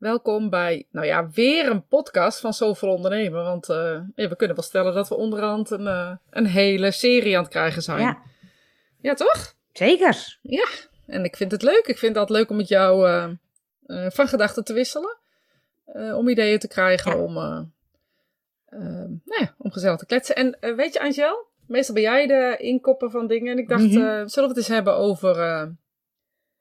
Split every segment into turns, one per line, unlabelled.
Welkom bij, nou ja, weer een podcast van Zoveel Ondernemen. Want uh, we kunnen wel stellen dat we onderhand een, uh, een hele serie aan het krijgen zijn.
Ja.
Ja, toch?
Zeker.
Ja, en ik vind het leuk. Ik vind het altijd leuk om met jou uh, van gedachten te wisselen. om ideeën te krijgen,
Ja.
om, nou ja, om gezellig te kletsen. En weet je, Angel, meestal ben jij de inkopper van dingen. En ik dacht,
Mhm.
zullen we het eens hebben over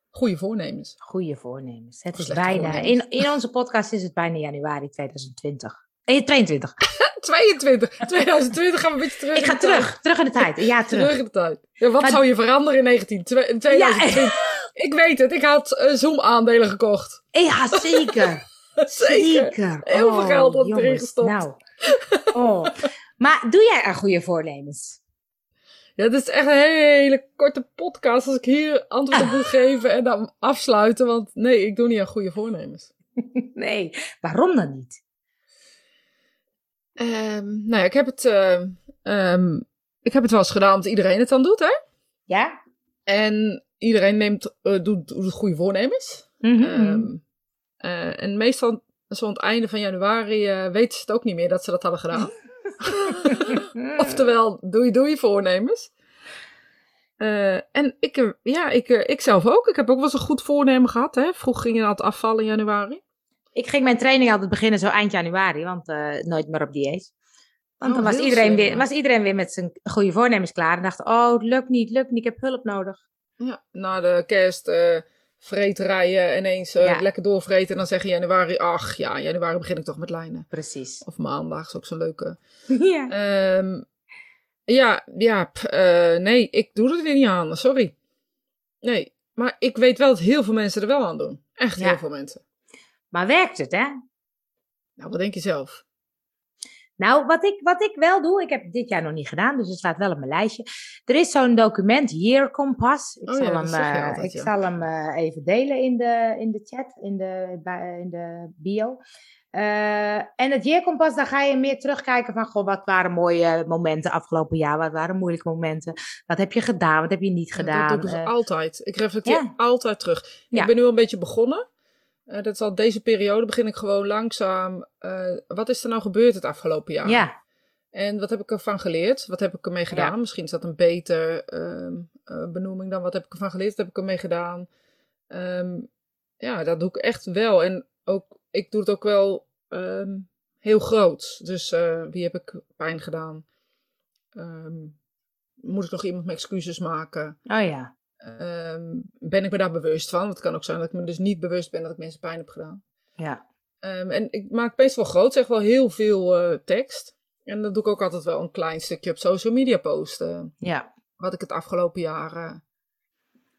goede voornemens?
Goede voornemens. Het is bijna,
voornemens.
in, in onze podcast is het bijna januari 2020. Eh, 22.
22, 2020 gaan we een beetje terug.
Ik ga
tijd.
terug, terug in de tijd. Jaar
Terug
terug.
in de tijd. Ja, wat
Maar-
zou je veranderen in 19, twe- in 2020? Ik weet het, ik had eh, Zoom-aandelen gekocht.
Ja, zeker.
Zeker.
Zeker.
Heel veel geld had ik erin gestopt.
Nou. Oh. Maar doe jij aan goede voornemens?
Ja, dit is echt een hele korte podcast als ik hier antwoord op moet geven en dan afsluiten. Want nee, ik doe niet aan goede voornemens.
Nee. Waarom dan niet?
Ehm, nou ja, ik heb het, eh, ehm, ik heb het wel eens gedaan omdat iedereen het dan doet, hè?
Ja?
En iedereen neemt, eh, doet, doet goede voornemens. Ehm, eh, en meestal, zo aan het einde van januari, eh, weten ze het ook niet meer dat ze dat hadden gedaan. Oftewel, doei doei voornemens. Eh, en ik, eh, ja, ik, eh, ik zelf ook. Ik heb ook wel eens een goed voornemen gehad. Hè? Vroeg ging je altijd afvallen in januari.
Ik ging mijn training altijd beginnen zo eind januari, want nooit meer op dieet. Want
Oh,
dan was iedereen, weer, was iedereen weer met zijn goede voornemens klaar. En dacht, oh, het lukt niet, lukt niet, ik heb hulp nodig.
Ja, na de kerst vreterijen ineens eh,
Ja.
lekker doorvreten. En dan zeg je januari, ach ja, januari begin ik toch met lijnen.
Precies.
Of maandag is ook zo'n leuke.
ja.
Ehm, ja, ja, p- eh, nee, ik doe er niet aan. Sorry. Nee, maar ik weet wel dat heel veel mensen er wel aan doen. Echt
Ja.
heel veel mensen.
Maar werkt het, hè?
Nou, wat denk je zelf?
Nou, wat ik, wat ik wel doe, ik heb dit jaar nog niet gedaan, dus het staat wel op mijn lijstje. Er is zo'n document, Year Compass. Ik
Oh
zal
ja,
hem, eh,
altijd,
ik
ja.
zal hem eh, even delen in de, in de chat, in de, in de bio. Eh, en het Year Compass, daar ga je meer terugkijken van, goh, wat waren mooie momenten afgelopen jaar? Wat waren moeilijke momenten? Wat heb je gedaan? Wat heb je niet
Ja,
gedaan?
Dat doe ik
Eh,
altijd. Ik reflecteer
ja.
altijd terug.
Ja.
Ik ben nu al een beetje begonnen. Eh, dat is al deze periode begin ik gewoon langzaam. eh, wat is er nou gebeurd het afgelopen jaar?
ja,
En wat heb ik ervan geleerd? Wat heb ik ermee gedaan? Misschien is dat een beter ehm, eh, benoeming dan wat heb ik ervan geleerd? Wat heb ik ermee gedaan? Ehm, ja, dat doe ik echt wel. En ook, ik doe het ook wel ehm, heel groot. Dus wie heb ik pijn gedaan? Moet ik nog iemand mijn excuses maken?
oh ja.
Ehm, ben ik me daar bewust van? Want het kan ook zijn dat ik me dus niet bewust ben dat ik mensen pijn heb gedaan.
Ja,
Ehm, en ik maak best wel groot, zeg wel heel veel eh, tekst. En dan doe ik ook altijd wel een klein stukje op social media posten.
ja.
Wat ik het afgelopen jaar, eh,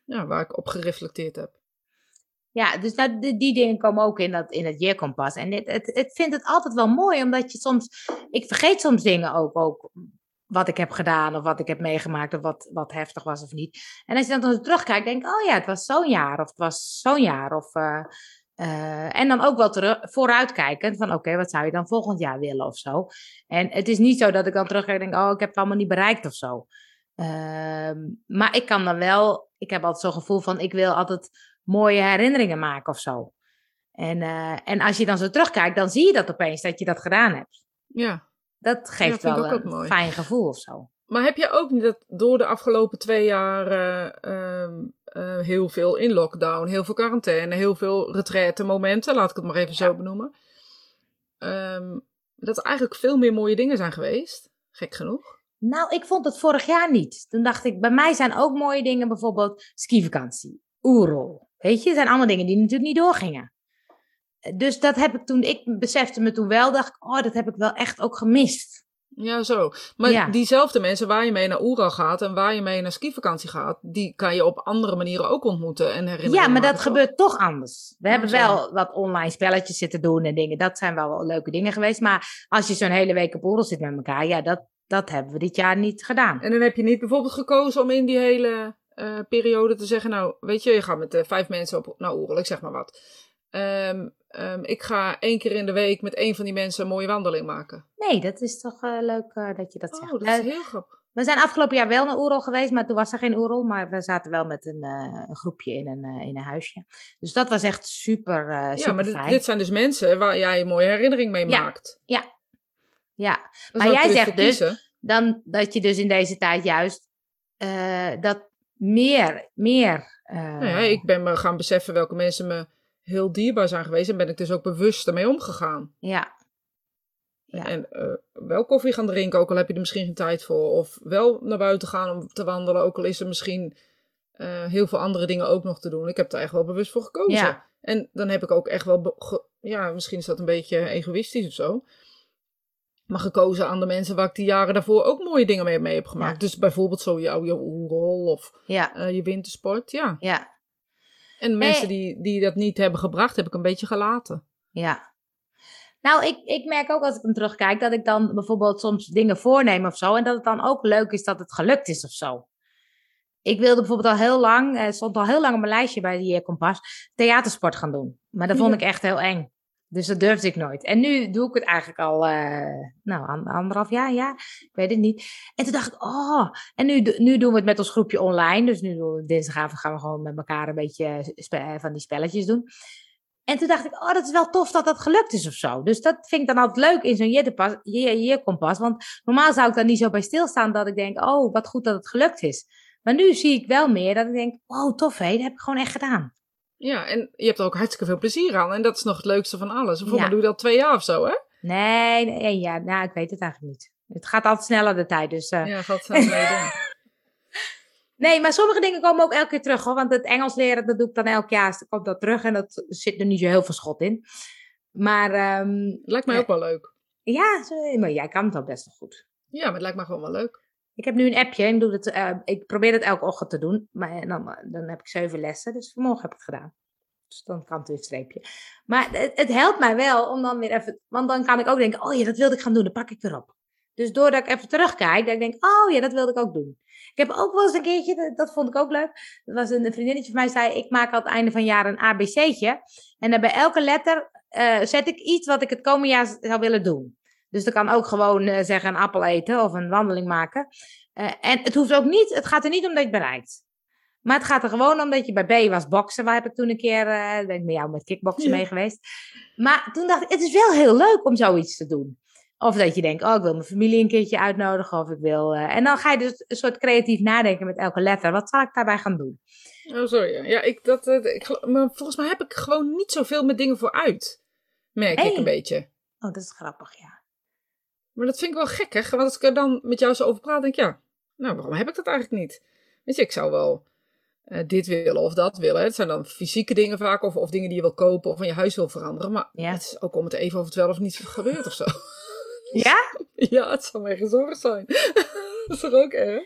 ja, waar ik op gereflecteerd heb.
Ja, dus dat, die, die dingen komen ook in, dat, in het Year-kompas. En het, het, ik vind het altijd wel mooi, omdat je soms... Ik vergeet soms dingen ook, ook wat ik heb gedaan of wat ik heb meegemaakt of wat, wat heftig was of niet. En als je dan terugkijkt, denk ik, oh ja, het was zo'n jaar of het was zo'n jaar. Of, eh, eh, en dan ook wel vooruitkijken van oké, wat zou je dan volgend jaar willen of zo. En het is niet zo dat ik dan terugkijk en denk, oh, ik heb het allemaal niet bereikt of zo. Ehm, maar ik kan dan wel, ik heb altijd zo'n gevoel van, ik wil altijd mooie herinneringen maken of zo. En, eh, en als je dan zo terugkijkt, dan zie je dat opeens dat je dat gedaan hebt.
Ja.
Dat geeft wel
ook
een fijn gevoel of zo.
Maar heb je ook niet dat door de afgelopen twee jaar eh, ehm, eh, heel veel in lockdown, heel veel quarantaine, heel veel retraite momenten, laat ik het maar even zo benoemen. ehm, dat er eigenlijk veel meer mooie dingen zijn geweest. Gek genoeg.
Nou, ik vond het vorig jaar niet. Toen dacht ik, bij mij zijn ook mooie dingen, bijvoorbeeld skivakantie, oerol. Weet je, zijn allemaal dingen die natuurlijk niet doorgingen. Dus dat heb ik toen, ik besefte me toen wel, dacht ik, oh, dat heb ik wel echt ook gemist.
Ja, zo. Maar
Ja.
diezelfde mensen waar je mee naar Oeral gaat en waar je mee naar skivakantie gaat, die kan je op andere manieren ook ontmoeten en herinneren.
Ja, maar dat gebeurt toch anders. We hebben
zo.
wel wat online spelletjes zitten doen en dingen. Dat zijn wel leuke dingen geweest. Maar als je zo'n hele week op oerol zit met elkaar, ja, dat, dat hebben we dit jaar niet gedaan.
En dan heb je niet bijvoorbeeld gekozen om in die hele eh, periode te zeggen, nou, weet je, je gaat met eh, vijf mensen op naar Oeral, ik zeg maar wat. Ehm, ehm, ik ga één keer in de week met één van die mensen een mooie wandeling maken.
Nee, dat is toch eh, leuk eh, dat je dat zegt.
Oh, dat
Eh,
is heel grappig.
we zijn afgelopen jaar wel naar Oerol geweest, maar toen was er geen Oerol. Maar we zaten wel met een, uh, een groepje in een, uh, in een huisje. Dus dat was echt super, uh, super
Ja, maar dit, dit, zijn dus mensen waar jij een mooie herinnering mee
ja.
maakt.
Ja, ja. maar jij zegt dus dan, dat je dus in deze tijd juist dat meer, meer...
Nou ja, ik ben me gaan beseffen welke mensen me heel dierbaar zijn geweest. En ben ik dus ook bewust ermee omgegaan.
Ja,
ja. En uh, wel koffie gaan drinken, ook al heb je er misschien geen tijd voor. Of wel naar buiten gaan om te wandelen, ook al is er misschien uh, heel veel andere dingen ook nog te doen. Ik heb er echt wel bewust voor gekozen.
Ja.
En dan heb ik ook echt wel, ja, misschien is dat een beetje egoïstisch of zo. Maar gekozen aan de mensen waar ik die jaren daarvoor ook mooie dingen mee, mee heb gemaakt. Ja. Dus bijvoorbeeld zo jouw oerol of
ja.
uh, je wintersport, ja.
ja.
En mensen die, die dat niet hebben gebracht, heb ik een beetje gelaten.
Ja, nou, ik, ik merk ook als ik hem terugkijk dat ik dan bijvoorbeeld soms dingen voorneem of zo. En dat het dan ook leuk is dat het gelukt is of zo. Ik wilde bijvoorbeeld al heel lang, het stond al heel lang op mijn lijstje bij die Kompas, theatersport gaan doen. Maar dat vond ik echt heel eng. Dus dat durfde ik nooit. En nu doe ik het eigenlijk al, uh, nou, anderhalf jaar, ja. Ik weet het niet. En toen dacht ik, oh. En nu, nu doen we het met ons groepje online. Dus nu doen we, dinsdagavond gaan we gewoon met elkaar een beetje van die spelletjes doen. En toen dacht ik, oh, dat is wel tof dat dat gelukt is of zo. Dus dat vind ik dan altijd leuk in zo'n jeerkompas. Want normaal zou ik daar niet zo bij stilstaan dat ik denk, oh, wat goed dat het gelukt is. Maar nu zie ik wel meer dat ik denk, oh, tof hé, dat heb ik gewoon echt gedaan.
Ja, en je hebt er ook hartstikke veel plezier aan. En dat is nog het leukste van alles. Volgens mij doe je dat twee jaar of zo, hè?
Nee, nee ja, nou, ik weet het eigenlijk niet. Het gaat altijd sneller de tijd, dus... Uh...
Ja, gaat sneller.
Nee, maar sommige dingen komen ook elke keer terug hoor. Want het Engels leren, dat doe ik dan elk jaar. Dus komt dat terug en dat zit er niet zo heel veel schot in. Maar. Um,
lijkt mij
ja.
ook wel leuk.
Ja, maar jij kan het al best wel goed.
Ja, maar het lijkt me gewoon wel leuk.
Ik heb nu een appje en doe het, uh, ik probeer het elke ochtend te doen. Maar dan, dan heb ik zeven lessen. Dus vanmorgen heb ik het gedaan. Dus dan kan het weer een streepje. Maar het, helpt mij wel om dan weer even. Want dan kan ik ook denken: oh ja, dat wilde ik gaan doen. Dan pak ik weer op. Dus doordat ik even terugkijk, dat ik denk: oh ja, dat wilde ik ook doen. Ik heb ook wel eens een keertje, dat vond ik ook leuk. Dat was een vriendinnetje van mij, zei: Ik maak aan het einde van het jaar een ABC'tje. En dan bij elke letter zet ik iets wat ik het komende jaar zou willen doen. Dus dat kan ook gewoon uh, zeggen: een appel eten of een wandeling maken. Uh, en het hoeft ook niet, het gaat er niet om dat je bereikt. Maar het gaat er gewoon om dat je bij B was boksen. Waar heb ik toen een keer, uh, ben ik met jou met kickboksen ja. mee geweest. Maar toen dacht ik, het is wel heel leuk om zoiets te doen. Of dat je denkt, oh, ik wil mijn familie een keertje uitnodigen. Of ik wil. Uh, en dan ga je dus een soort creatief nadenken met elke letter. Wat zal ik daarbij gaan doen?
Oh, sorry. Ja, ik, dat, uh, ik, maar volgens mij heb ik gewoon niet zoveel met dingen vooruit. Merk hey. ik een beetje.
Oh, dat is grappig, ja.
Maar dat vind ik wel gekkig. Want als ik er dan met jou zo over praat, denk ik, ja, nou, waarom heb ik dat eigenlijk niet? Weet je, ik zou wel uh, dit willen of dat willen. Het zijn dan fysieke dingen vaak, of, of dingen die je wil kopen of van je huis wil veranderen. Maar
ja.
het is ook om het even over twaalf of niet gebeurt of zo.
Ja?
Ja, het zou mij gezorgd zijn. dat is toch ook erg?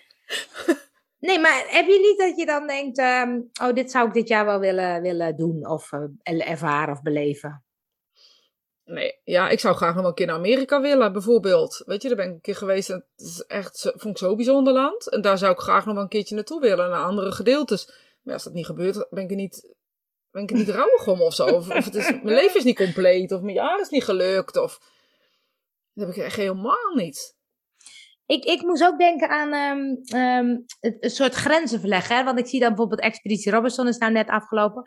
Nee, maar heb je niet dat je dan denkt, um, oh, dit zou ik dit jaar wel willen, willen doen of uh, ervaren of beleven?
Nee, ja, ik zou graag nog wel een keer naar Amerika willen, bijvoorbeeld. Weet je, daar ben ik een keer geweest en het is echt, vond ik zo bijzonder land. En daar zou ik graag nog wel een keertje naartoe willen, naar andere gedeeltes. Maar als dat niet gebeurt, ben ik er niet, ben ik er niet rouwig om of zo. Of, of het is, mijn leven is niet compleet, of mijn jaar is niet gelukt, of... Dat heb ik echt helemaal niet.
Ik, ik moest ook denken aan um, um, het, een soort grenzen verleggen. Hè? Want ik zie dan bijvoorbeeld Expeditie Robinson is nou net afgelopen.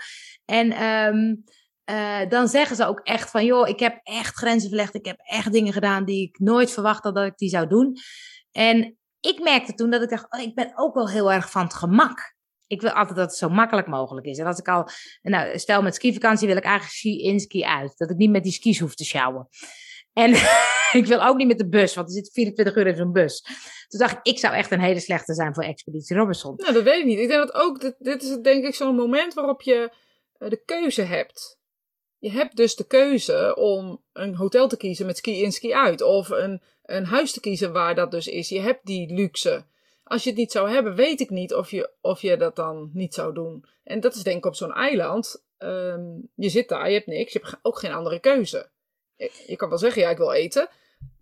En um, uh, dan zeggen ze ook echt van... joh, ik heb echt grenzen verlegd. Ik heb echt dingen gedaan die ik nooit verwacht had dat ik die zou doen. En ik merkte toen dat ik dacht... Oh, ik ben ook wel heel erg van het gemak. Ik wil altijd dat het zo makkelijk mogelijk is. En als ik al... Nou, stel met skivakantie wil ik eigenlijk ski in, ski uit. Dat ik niet met die skis hoef te sjouwen. En ik wil ook niet met de bus, want er zit 24 uur in zo'n bus. Toen dacht ik, ik zou echt een hele slechte zijn voor Expeditie Robinson.
Nou, dat weet ik niet. Ik denk dat ook, dit, dit is denk ik zo'n moment waarop je uh, de keuze hebt. Je hebt dus de keuze om een hotel te kiezen met ski in, ski uit. Of een, een huis te kiezen waar dat dus is. Je hebt die luxe. Als je het niet zou hebben, weet ik niet of je, of je dat dan niet zou doen. En dat is denk ik op zo'n eiland. Um, je zit daar, je hebt niks, je hebt ook geen andere keuze je kan wel zeggen, ja, ik wil eten.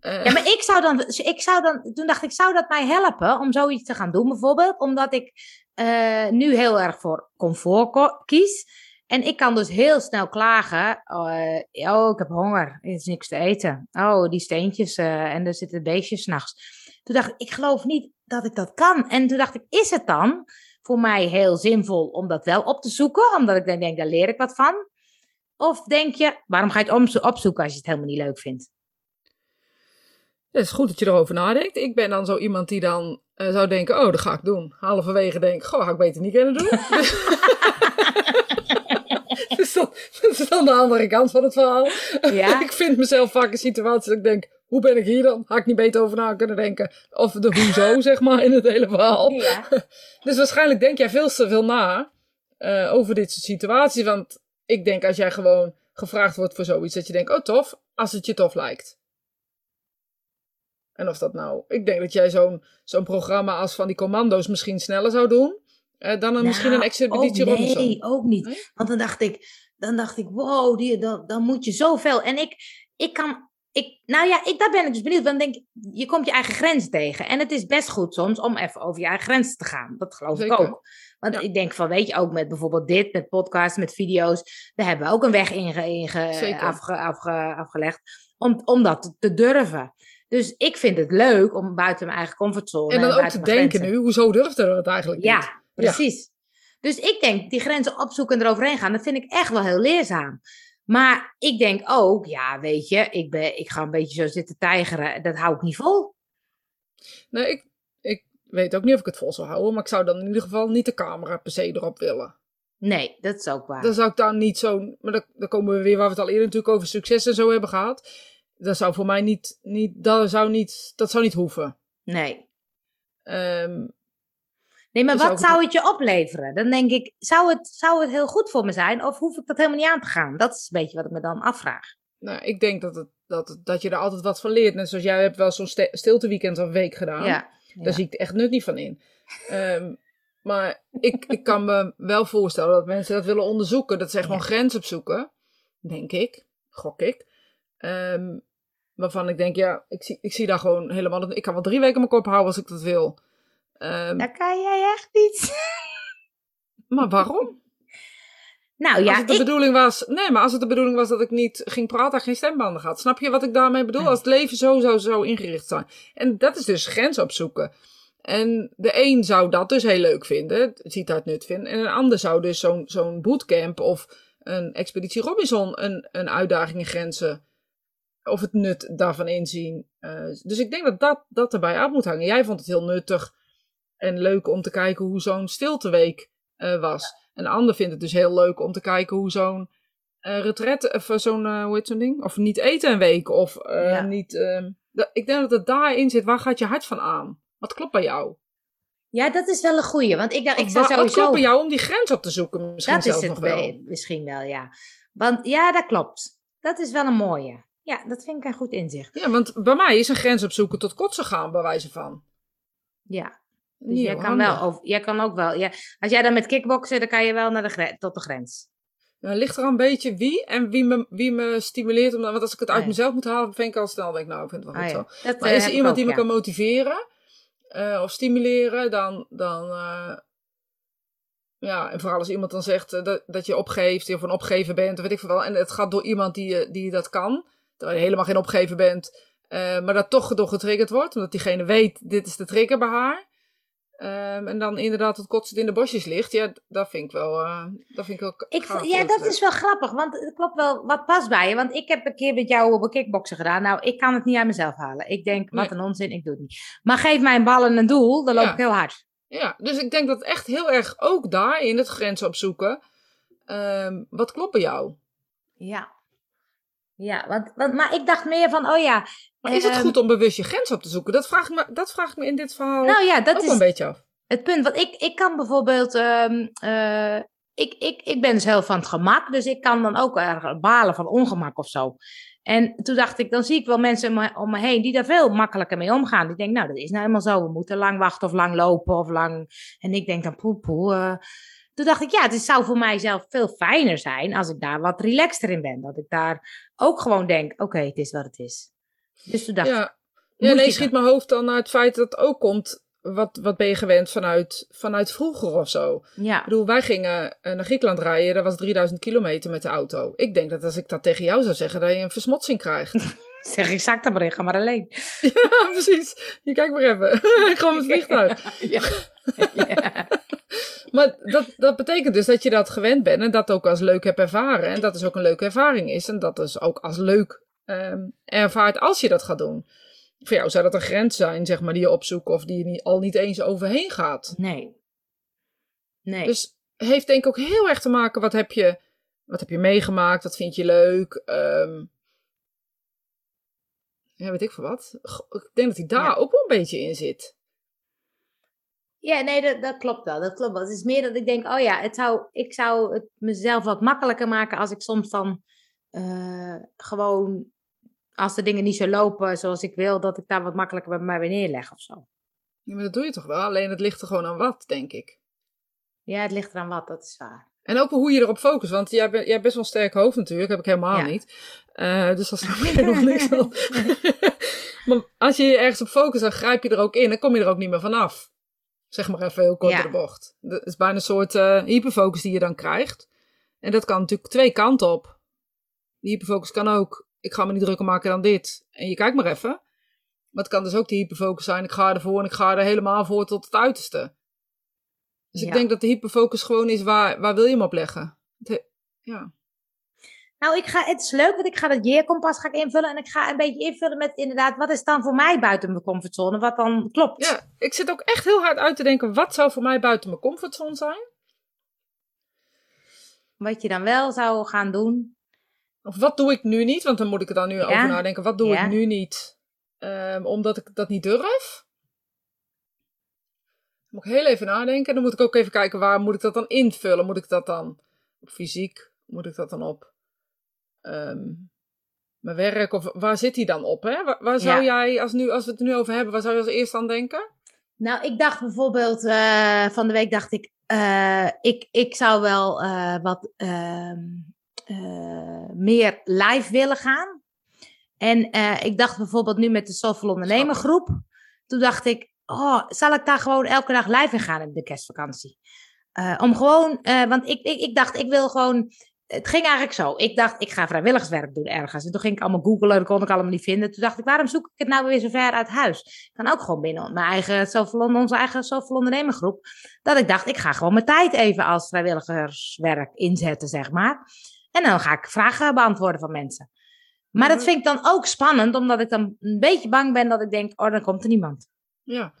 Uh, ja, maar ik zou, dan, ik zou dan, toen dacht ik, zou dat mij helpen om zoiets te gaan doen, bijvoorbeeld? Omdat ik uh, nu heel erg voor comfort kies. En ik kan dus heel snel klagen. Uh, oh, ik heb honger. Er is niks te eten. Oh, die steentjes. en er zitten beestjes s'nachts. Toen dacht ik, ik geloof niet dat ik dat kan. En toen dacht ik, is het dan voor mij heel zinvol om dat wel op te zoeken? Omdat ik dan denk, daar leer ik wat van. Of denk je, waarom ga je het opzoeken als je het helemaal niet leuk vindt?
Het is goed dat je erover nadenkt. Ik ben dan zo iemand die dan uh, zou denken, oh, dat ga ik doen. Halverwege denk goh, ga ik beter niet kunnen doen. dus dat, dat, is dan de andere kant van het verhaal. Ja. ik vind mezelf vaak in situaties dat ik denk, hoe ben ik hier dan? Had ik niet beter over na kunnen denken. Of de hoezo, zeg maar, in het hele verhaal. Ja. dus waarschijnlijk denk jij veel te veel na uh, over dit soort situaties. Want ik denk als jij gewoon gevraagd wordt voor zoiets, dat je denkt, oh tof, als het je tof lijkt. En of dat nou, ik denk dat jij zo'n zo'n programma als van die commando's misschien sneller zou doen. Eh, dan een, misschien een expeditie
oh, Nee, ook niet. Want dan dacht ik, dan dacht ik, wow, die, dan, dan moet je zoveel. En ik, ik kan, ik, nou ja, ik, daar ben ik dus benieuwd. Want denk, je komt je eigen grens tegen. En het is best goed soms om even over je eigen grens te gaan. Dat geloof ik ook. Want ik denk van, weet je, ook met bijvoorbeeld dit, met podcasts, met video's. Daar hebben we ook een weg inge afge, afge, afgelegd. Om, om dat te durven. Dus ik vind het leuk om buiten mijn eigen comfortzone.
En dan ook te denken nu, hoezo durfde het eigenlijk
niet? Precies. Dus ik denk, die grenzen opzoeken en eroverheen gaan, dat vind ik echt wel heel leerzaam. Maar ik denk ook, ja, weet je, ik, ben, ik ga een beetje zo zitten tijgeren. Dat hou ik niet vol.
Nee, ik, ik weet ook niet of ik het vol zou houden. Maar ik zou dan in ieder geval niet de camera per se erop willen.
Nee, dat is ook waar.
Dan zou ik daar niet zo. Maar dan, dan komen we weer waar we het al eerder natuurlijk over succes en zo hebben gehad. Dat zou voor mij niet. niet dat, zou niet dat zou niet hoeven.
Nee. Um, nee, maar wat zou het je opleveren? Dan denk ik, zou het, zou het heel goed voor me zijn? Of hoef ik dat helemaal niet aan te gaan? Dat is een beetje wat ik me dan afvraag.
Nou, ik denk dat, het, dat, dat je er altijd wat van leert. Net zoals jij hebt wel zo'n stilteweekend of week gedaan. Ja, Daar zie ik echt nut niet van in. Um, maar ik, ik kan me wel voorstellen dat mensen dat willen onderzoeken. Dat ze gewoon grens opzoeken. Denk ik. Gok ik. Um, waarvan ik denk, ja, ik zie, ik zie daar gewoon helemaal... Ik kan wel drie weken mijn kop houden als ik dat wil.
Um, dat kan jij echt niet.
Maar waarom?
Nou ja,
als het de bedoeling was, nee, maar als het de bedoeling was dat ik niet ging praten en geen stembanden had, snap je wat ik daarmee bedoel? Als het leven zo zou zo ingericht zijn. En dat is dus grens opzoeken. En de een zou dat dus heel leuk vinden, ziet dat nut vinden. En een ander zou dus zo'n zo'n bootcamp of een expeditie Robinson een, een uitdaging in grenzen of het nut daarvan inzien. Uh, dus ik denk dat, dat dat erbij af moet hangen. Jij vond het heel nuttig en leuk om te kijken hoe zo'n stilteweek uh, was. Een ander vindt het dus heel leuk om te kijken hoe zo'n uh, retret, of zo'n, hoe heet zo'n ding? Of niet eten een week, of ja. niet... Ehm, ik denk dat het daarin zit, waar gaat je hart van aan? Wat klopt bij jou?
Ja, dat is wel een goeie. Want ik, ik
zou sowieso... Wat klopt bij jou om die grens op te zoeken? Misschien
dat is het wel. misschien wel, ja. Want ja, dat klopt. Dat is wel een mooie. Ja, dat vind ik een goed inzicht.
Ja, want bij mij is een grens opzoeken tot kotsen gaan, bij wijze van.
Ja. Dus jij kan, wel, of, jij kan ook wel. Ja, als jij dan met kickboksen, dan kan je wel naar de tot de grens.
Ja, ligt er een beetje wie en wie me, wie me stimuleert. Om, want als ik het uit mezelf moet halen, vind ik al snel, denk nou, ik vind het wel goed ah, zo. maar is er iemand die me kan motiveren uh, of stimuleren, dan, dan uh, ja, en vooral als iemand dan zegt dat, dat je opgeeft of een opgeven bent, of weet ik veel wel. En het gaat door iemand die, die dat kan terwijl je helemaal geen opgever bent, uh, maar dat toch door getriggerd wordt, omdat diegene weet, dit is de trigger bij haar. Um, en dan inderdaad tot kotsend in de bosjes ligt. Ja, dat vind ik wel. Uh, dat vind ik wel
ik, ja, dat is wel grappig. Want het klopt wel wat past bij je. Want ik heb een keer met jou op een kickboksen gedaan. Nou, ik kan het niet uit mezelf halen. Ik denk, wat een onzin, ik doe het niet. Maar geef mij een bal en een doel, dan loop ik heel hard.
Ja, dus ik denk dat echt heel erg ook daar in het grens opzoeken. Um, wat klopt bij jou?
Ja. Ja, want, want, maar ik dacht meer van, oh ja.
Maar is het ehm, goed om bewust je grens op te zoeken? Dat vraag ik me, dat vraag ik me in dit verhaal nou ja, dat ook is een beetje af.
Het punt, want ik, ik kan bijvoorbeeld. Um, uh, ik, ik, ik ben dus heel van het gemak, dus ik kan dan ook erg balen van ongemak of zo. En toen dacht ik, dan zie ik wel mensen om me, heen die daar veel makkelijker mee omgaan. Die denken, nou, dat is nou helemaal zo. We moeten lang wachten of lang lopen of lang. En ik denk dan, poe, poe. Uh, toen dacht ik, ja, het zou voor mijzelf veel fijner zijn als ik daar wat relaxter in ben. Dat ik daar ook gewoon denk, oké, het is wat het is. Dus toen dacht
ja. ik... Ja, nee, schiet mijn hoofd dan naar het feit dat het ook komt wat, wat ben je gewend vanuit, vanuit vroeger of zo? Ja. Ik bedoel, wij gingen eh, naar Griekenland rijden, dat was 3000 kilometer met de auto. Ik denk dat als ik dat tegen jou zou zeggen, dat je een versmotsing krijgt.
Zeg ik zak maar in, ga maar alleen.
Ja, precies. Je kijkt maar even. ik ga met het vliegtuig.
Ja. ja.
Maar dat, dat betekent dus dat je dat gewend bent en dat ook als leuk hebt ervaren. En dat is ook een leuke ervaring is. En dat is ook als leuk ehm, ervaart als je dat gaat doen. Voor jou zou dat een grens zijn, zeg maar, die je opzoekt of die je niet, al niet eens overheen gaat.
Nee. Nee.
Dus heeft denk ik ook heel erg te maken, wat heb je, wat heb je meegemaakt, wat vind je leuk. ehm, ja, weet ik veel wat. Ik denk dat hij daar
Ja.
ook wel een beetje in zit.
Ja, nee, dat, dat klopt wel. Dat klopt wel. Het is meer dat ik denk, oh ja, het zou, ik zou het mezelf wat makkelijker maken als ik soms dan eh, gewoon, als de dingen niet zo lopen zoals ik wil, dat ik daar wat makkelijker bij mij weer neerleg of zo.
Ja, maar dat doe je toch wel? Alleen het ligt er gewoon aan wat, denk ik.
Ja, het ligt eraan wat, dat is waar.
En ook hoe je erop focust. Want jij, bent- jij hebt best wel een sterk hoofd natuurlijk. Heb ik helemaal
Ja.
niet. Eh, dus dat snap ik nog niks van. maar als je je ergens op focust, dan grijp je er ook in. Dan kom je er ook niet meer vanaf. Zeg maar even heel kort
Ja.
door de bocht. Dat is bijna een soort eh, hyperfocus die je dan krijgt. En dat kan natuurlijk twee kanten op. Die hyperfocus kan ook, ik ga me niet drukker maken dan dit. En je kijkt maar even. Maar het kan dus ook de hyperfocus zijn, ik ga ervoor en ik ga er helemaal voor tot het uiterste. Dus ik denk dat de hyperfocus gewoon is, waar, waar wil je hem op leggen? Het ja.
Nou, ik ga, het is leuk, want ik ga dat jeerkompas ga ik invullen. En ik ga een beetje invullen met inderdaad, wat is dan voor mij buiten mijn comfortzone? Wat dan klopt.
ja, ik zit ook echt heel hard uit te denken, wat zou voor mij buiten mijn comfortzone zijn?
Wat je dan wel zou gaan doen.
Of wat doe ik nu niet? Want dan moet ik er dan nu
Ja.
over nadenken. Wat doe
Ja.
ik nu niet? Ehm, omdat ik dat niet durf? Dan moet ik heel even nadenken. Dan moet ik ook even kijken, waar moet ik dat dan invullen? Moet ik dat dan op fysiek? Moet ik dat dan op ehm, mijn werk? Of waar zit die dan op? Hè? Waar, waar zou
Ja.
jij, als, nu, als we het nu over hebben, waar zou je als eerste aan denken?
Nou, ik dacht bijvoorbeeld, eh, van de week dacht ik, eh, ik, ik zou wel eh, wat ehm, eh, meer live willen gaan. En ik dacht bijvoorbeeld nu met de Soulful Ondernemer groep. Toen dacht ik, oh, zal ik daar gewoon elke dag live in gaan in de kerstvakantie? Om gewoon, want ik, ik, ik dacht, ik wil gewoon. Het ging eigenlijk zo. Ik dacht, ik ga vrijwilligerswerk doen ergens. En toen ging ik allemaal googlen, dat kon ik allemaal niet vinden. Toen dacht ik, waarom zoek ik het nou weer zo ver uit huis? Ik kan ook gewoon binnen mijn eigen, onze eigen Ondernemergroep. Dat ik dacht, ik ga gewoon mijn tijd even als vrijwilligerswerk inzetten, zeg maar. En dan ga ik vragen beantwoorden van mensen. Maar dat
Mhm.
vind ik dan ook spannend, omdat ik dan een beetje bang ben dat ik denk, oh, dan komt er niemand.
Ja.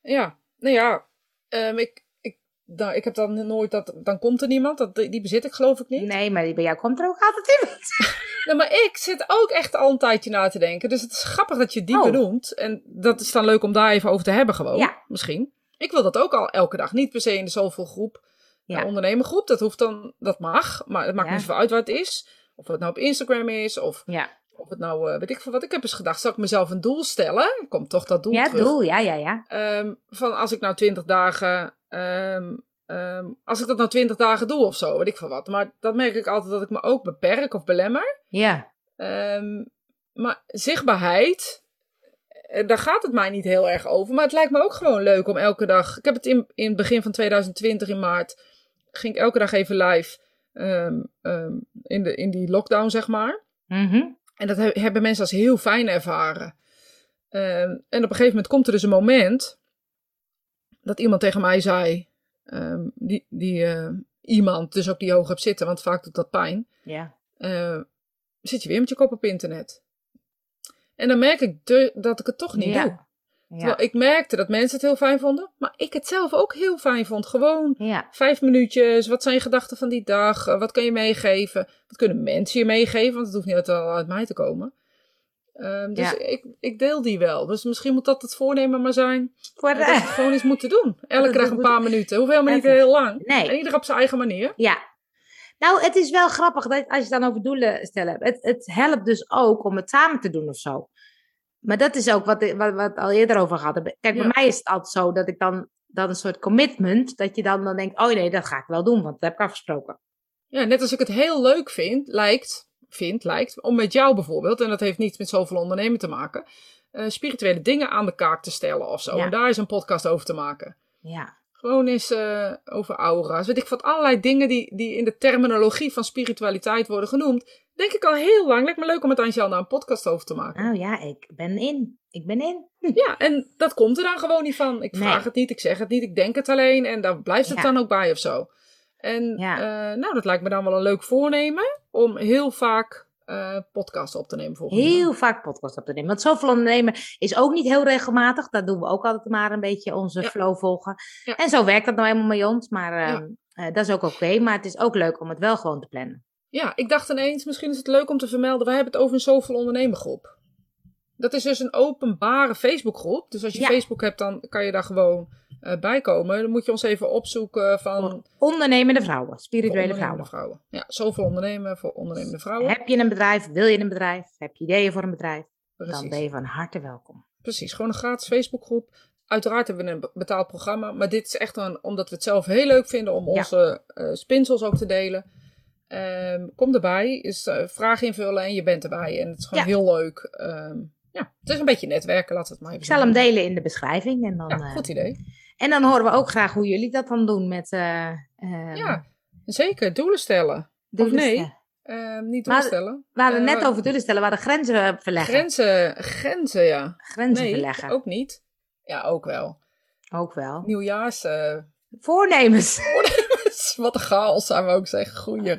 Ja. Nou ja, ehm, ik, nou, ik heb dan nooit dat, dan komt er niemand. Dat, die bezit ik geloof ik niet.
Nee, maar bij jou komt er ook altijd iemand.
Nee, maar ik zit ook echt al een tijdje na te denken. Dus het is grappig dat je die
Oh.
benoemt. En dat is dan leuk om daar even over te hebben gewoon.
Ja.
Misschien. Ik wil dat ook al elke dag. Niet per se in de zoveel groep.
Ja.
Ja. ondernemergroep. Dat hoeft dan, dat mag. Maar het maakt
Ja.
niet zoveel uit waar het is. Of het nou op Instagram is. Of,
Ja,
of het nou, eh, weet ik veel wat. Ik heb eens gedacht, zal ik mezelf een doel stellen? Komt toch dat doel
ja
terug.
doel, ja, ja, ja.
Ehm, van als ik nou 20 dagen. ehm, ehm, als ik dat nou 20 dagen doe of zo, weet ik veel wat. Maar dat merk ik altijd dat ik me ook beperk of belemmer.
Ja,
maar zichtbaarheid, eh, daar gaat het mij niet heel erg over. Maar het lijkt me ook gewoon leuk om elke dag. Ik heb het in, in het begin van 2020 in maart. ging ik elke dag even live. in, de, in die lockdown, zeg maar.
Mhm.
En dat he- hebben mensen als heel fijn ervaren. Ehm, en op een gegeven moment komt er dus een moment dat iemand tegen mij zei, ehm, die, die eh, iemand dus ook die hoog hebt zitten, want vaak doet dat pijn,
ja.
eh, zit je weer met je kop op internet. En dan merk ik de- dat ik het toch niet
Ja.
doe. Terwijl ik merkte dat mensen het heel fijn vonden, maar ik het zelf ook heel fijn vond. Gewoon vijf minuutjes, wat zijn je gedachten van die dag? Eh, Wat kan je meegeven? Wat kunnen mensen je meegeven? Want het hoeft niet altijd al uit mij te komen. Ehm, dus
Ja.
ik, ik deel die wel. Dus misschien moet dat het voornemen maar zijn.
Voor
Dat we gewoon eens moeten doen. Elke dag een paar minuten. Hoeft helemaal niet heel lang.
Nee.
En ieder op zijn eigen manier.
Ja. Nou, het is wel grappig dat als je het dan over doelen stellen hebt. Het, het helpt dus ook om het samen te doen of zo. Maar dat is ook wat, wat, wat we al eerder over gehad hebben. Kijk, bij mij is het altijd zo dat ik dan, dan een soort commitment, dat je dan, dan denkt, oh nee, dat ga ik wel doen, want dat heb ik afgesproken.
Ja, net als ik het heel leuk vind, lijkt, vind, lijkt, om met jou bijvoorbeeld, en dat heeft niets met zoveel ondernemen te maken, eh, spirituele dingen aan de kaak te stellen of zo.
Ja.
En daar is een podcast over te maken.
Ja.
Gewoon eens eh, over aura's. Weet ik wat, allerlei dingen die, die in de terminologie van spiritualiteit worden genoemd. Denk ik al heel lang. Lijkt me leuk om met Angel een podcast over te maken.
Oh ja, ik ben in. Ik ben in.
Ja, en dat komt er dan gewoon niet van. Ik vraag
Nee.
het niet, ik zeg het niet, ik denk het alleen. En daar blijft het
Ja.
dan ook bij of zo. En
Ja.
eh, nou, dat lijkt me dan wel een leuk voornemen. Om heel vaak eh podcasts op te nemen
Heel vaak podcast op te nemen. Want zoveel ondernemen is ook niet heel regelmatig. Dat doen we ook altijd maar een beetje onze
Ja.
flow volgen.
Ja.
En zo werkt dat nou eenmaal bij ons. Maar ehm, eh, dat is ook oké. Maar het is ook leuk om het wel gewoon te plannen.
Ja, ik dacht ineens, misschien is het leuk om te vermelden. We hebben het over een zoveel ondernemergroep. Dat is dus een openbare Facebookgroep. Dus als je
Ja.
Facebook hebt, dan kan je daar gewoon eh, bij komen. Dan moet je ons even opzoeken van
ondernemende vrouwen. Spirituele
ondernemende
vrouwen.
vrouwen. Ja, zoveel ondernemen voor ondernemende vrouwen.
Heb je een bedrijf? Wil je een bedrijf? Heb je ideeën voor een bedrijf? Dan ben je van harte welkom.
Precies, gewoon een gratis Facebookgroep. Uiteraard hebben we een be- betaald programma, maar dit is echt een, omdat we het zelf heel leuk vinden om
Ja.
onze eh spinsels ook te delen. Ehm, kom erbij, is eh, vraag invullen en je bent erbij. En het is gewoon
Ja.
heel leuk. Ehm, ja, het is een beetje netwerken, laten we het maar even
Ik zal hem delen in de beschrijving. En dan,
Ja,
eh,
goed idee.
en dan horen we ook graag hoe jullie dat dan doen met... eh eh,
Ja, zeker. Doelen stellen.
doelen
of nee?
stellen.
Ehm, niet doelen stellen.
We hadden
Eh,
net over doelen stellen. We hadden grenzen verleggen.
Grenzen, grenzen, ja.
Grenzen
Nee,
verleggen.
ook niet. Ja, ook wel.
Ook wel.
Nieuwjaars... eh,
Voornemens.
Wat een chaos, zou we ook zeggen. Goeie.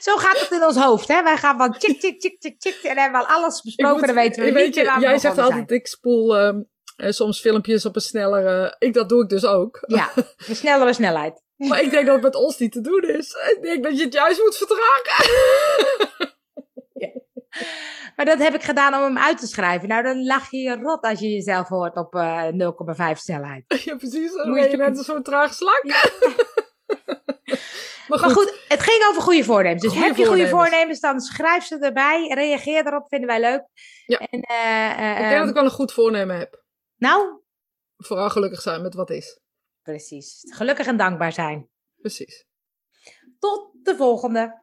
Zo gaat het in ons hoofd, hè? Wij gaan van tik, tik, tik, tik, tik. En dan hebben we al alles besproken.
moet-
dan weten we
weet
niet
je,
meer waar we
Jij zegt altijd, ik spoel ehm, eh, soms filmpjes op een snellere... Ik, dat doe ik dus ook.
Ja, een snellere snelheid.
Maar ik denk dat het met ons niet te doen is. Ik denk dat je het juist moet vertragen.
Maar dat heb ik gedaan om hem uit te schrijven. Nou, dan lach je je rot als je jezelf hoort op eh 0,5 snelheid.
Ja, precies. Dan
Moet
ben je
je-
net zo'n traag slak.
Maar
goed,
goed, het ging over goede voornemens. Dus
Goede
heb je goede
voornemens.
voornemens, dan schrijf ze erbij. Reageer erop, vinden wij leuk.
Ja.
En, eh, eh,
ik denk dat
eh,
ik wel een goed voornemen heb.
nou,
Vooral gelukkig zijn met wat is.
precies. Gelukkig en dankbaar zijn.
Precies.
Tot de volgende.